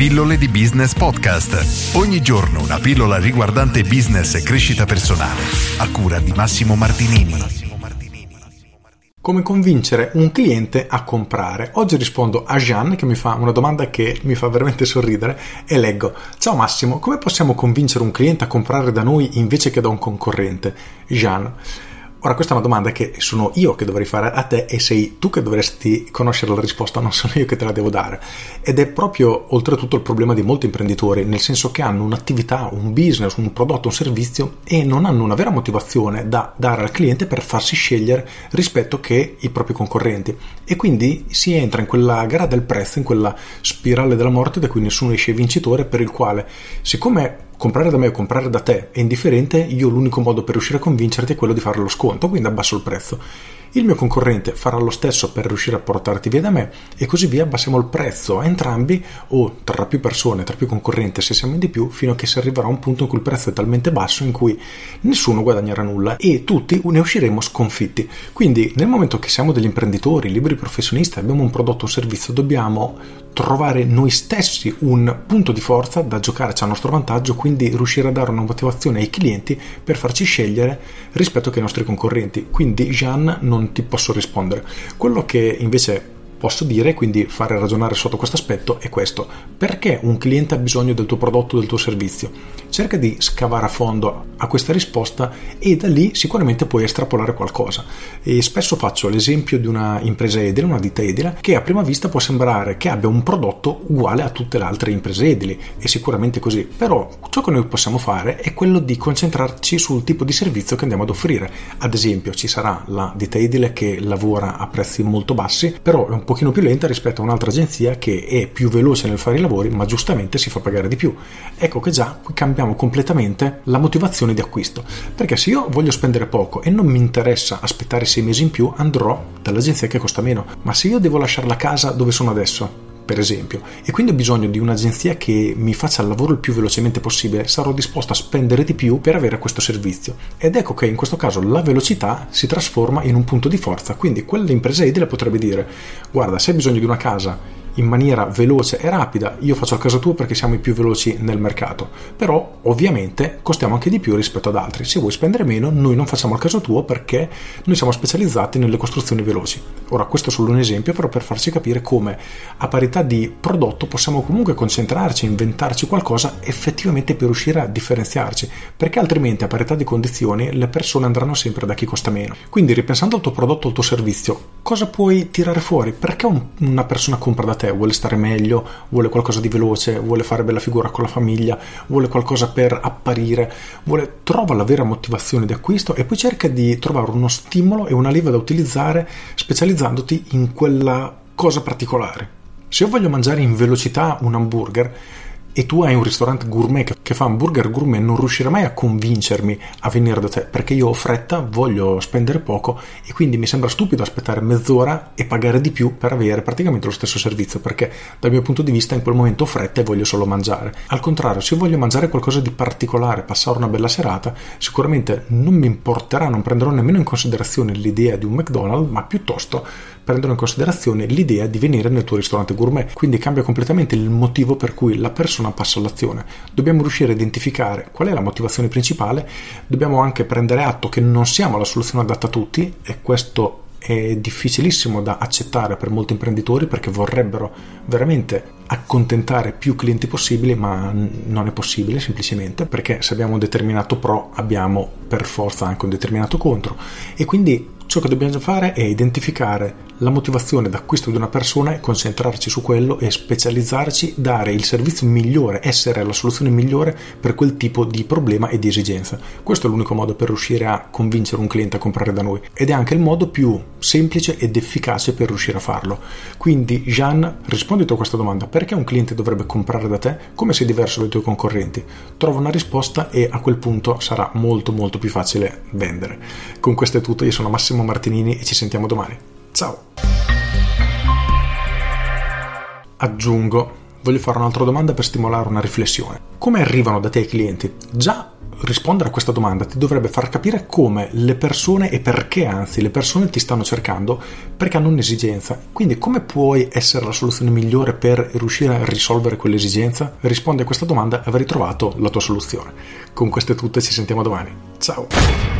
Pillole di Business Podcast. Ogni giorno una pillola riguardante business e crescita personale. A cura di Massimo Martinini. Come convincere un cliente a comprare? Oggi rispondo a Jean che mi fa una domanda che mi fa veramente sorridere e leggo: Ciao Massimo, come possiamo convincere un cliente a comprare da noi invece che da un concorrente? Jean. Ora questa è una domanda che sono io che dovrei fare a te e sei tu che dovresti conoscere la risposta, non sono io che te la devo dare. Ed è proprio oltretutto il problema di molti imprenditori, nel senso che hanno un'attività, un business, un prodotto, un servizio e non hanno una vera motivazione da dare al cliente per farsi scegliere rispetto che i propri concorrenti. E quindi si entra in quella gara del prezzo, in quella spirale della morte da cui nessuno esce vincitore, per il quale siccome comprare da me o comprare da te è indifferente, io l'unico modo per riuscire a convincerti è quello di fare lo sconto, quindi abbasso il prezzo. Il mio concorrente farà lo stesso per riuscire a portarti via da me e così via abbassiamo il prezzo a entrambi o tra più persone, tra più concorrenti se siamo in di più fino a che si arriverà a un punto in cui il prezzo è talmente basso in cui nessuno guadagnerà nulla e tutti ne usciremo sconfitti. Quindi nel momento che siamo degli imprenditori, liberi professionisti, abbiamo un prodotto o servizio, dobbiamo trovare noi stessi un punto di forza da giocarci a nostro vantaggio, quindi riuscire a dare una motivazione ai clienti per farci scegliere rispetto ai nostri concorrenti. Quindi non non ti posso rispondere. Quello che invece posso dire, quindi fare ragionare sotto questo aspetto, è questo. Perché un cliente ha bisogno del tuo prodotto del tuo servizio? Cerca di scavare a fondo a questa risposta e da lì sicuramente puoi estrapolare qualcosa. E spesso faccio l'esempio di una impresa edile, una ditta edile, che a prima vista può sembrare che abbia un prodotto uguale a tutte le altre imprese edili, e sicuramente così. Però ciò che noi possiamo fare è quello di concentrarci sul tipo di servizio che andiamo ad offrire. Ad esempio, ci sarà la ditta edile che lavora a prezzi molto bassi, però è un pochino più lenta rispetto a un'altra agenzia che è più veloce nel fare i lavori ma giustamente si fa pagare di più. Ecco che già qui cambiamo completamente la motivazione di acquisto perché se io voglio spendere poco e non mi interessa aspettare sei mesi in più andrò dall'agenzia che costa meno ma se io devo lasciare la casa dove sono adesso per esempio, e quindi ho bisogno di un'agenzia che mi faccia il lavoro il più velocemente possibile, sarò disposto a spendere di più per avere questo servizio. Ed ecco che in questo caso la velocità si trasforma in un punto di forza, quindi quell'impresa edile potrebbe dire guarda, se hai bisogno di una casa in maniera veloce e rapida, io faccio il caso tuo perché siamo i più veloci nel mercato, però ovviamente costiamo anche di più rispetto ad altri. Se vuoi spendere meno, noi non facciamo il caso tuo perché noi siamo specializzati nelle costruzioni veloci. Ora, questo è solo un esempio, però per farci capire come a parità di prodotto possiamo comunque concentrarci, inventarci qualcosa effettivamente per riuscire a differenziarci, perché altrimenti a parità di condizioni le persone andranno sempre da chi costa meno. Quindi ripensando al tuo prodotto al tuo servizio, cosa puoi tirare fuori? Perché una persona compra da te, vuole stare meglio, vuole qualcosa di veloce, vuole fare bella figura con la famiglia, vuole qualcosa per apparire, vuole, trova la vera motivazione di acquisto e poi cerca di trovare uno stimolo e una leva da utilizzare specializzandoti in quella cosa particolare. Se io voglio mangiare in velocità un hamburger, e tu hai un ristorante gourmet che fa hamburger gourmet, non riuscirai mai a convincermi a venire da te perché io ho fretta, voglio spendere poco e quindi mi sembra stupido aspettare mezz'ora e pagare di più per avere praticamente lo stesso servizio perché dal mio punto di vista in quel momento ho fretta e voglio solo mangiare. Al contrario, se voglio mangiare qualcosa di particolare, passare una bella serata, sicuramente non mi importerà, non prenderò nemmeno in considerazione l'idea di un McDonald's, ma piuttosto prendono in considerazione l'idea di venire nel tuo ristorante gourmet, quindi cambia completamente il motivo per cui la persona passa all'azione. Dobbiamo riuscire a identificare qual è la motivazione principale, dobbiamo anche prendere atto che non siamo la soluzione adatta a tutti e questo è difficilissimo da accettare per molti imprenditori perché vorrebbero veramente accontentare più clienti possibili, ma non è possibile semplicemente perché se abbiamo un determinato pro abbiamo per forza anche un determinato contro e quindi Ciò che dobbiamo fare è identificare la motivazione d'acquisto di una persona e concentrarci su quello e specializzarci, dare il servizio migliore, essere la soluzione migliore per quel tipo di problema e di esigenza. Questo è l'unico modo per riuscire a convincere un cliente a comprare da noi ed è anche il modo più semplice ed efficace per riuscire a farlo. Quindi Jean, risponditi a questa domanda, perché un cliente dovrebbe comprare da te? Come sei diverso dai tuoi concorrenti? Trova una risposta e a quel punto sarà molto molto più facile vendere. Con questo è tutto, io sono Massimo Martinini e ci sentiamo domani. Ciao! Aggiungo, voglio fare un'altra domanda per stimolare una riflessione. Come arrivano da te i clienti? Già rispondere a questa domanda ti dovrebbe far capire come le persone e perché anzi le persone ti stanno cercando perché hanno un'esigenza. Quindi come puoi essere la soluzione migliore per riuscire a risolvere quell'esigenza? Rispondi a questa domanda e avrai trovato la tua soluzione. Con questo è tutto e ci sentiamo domani. Ciao!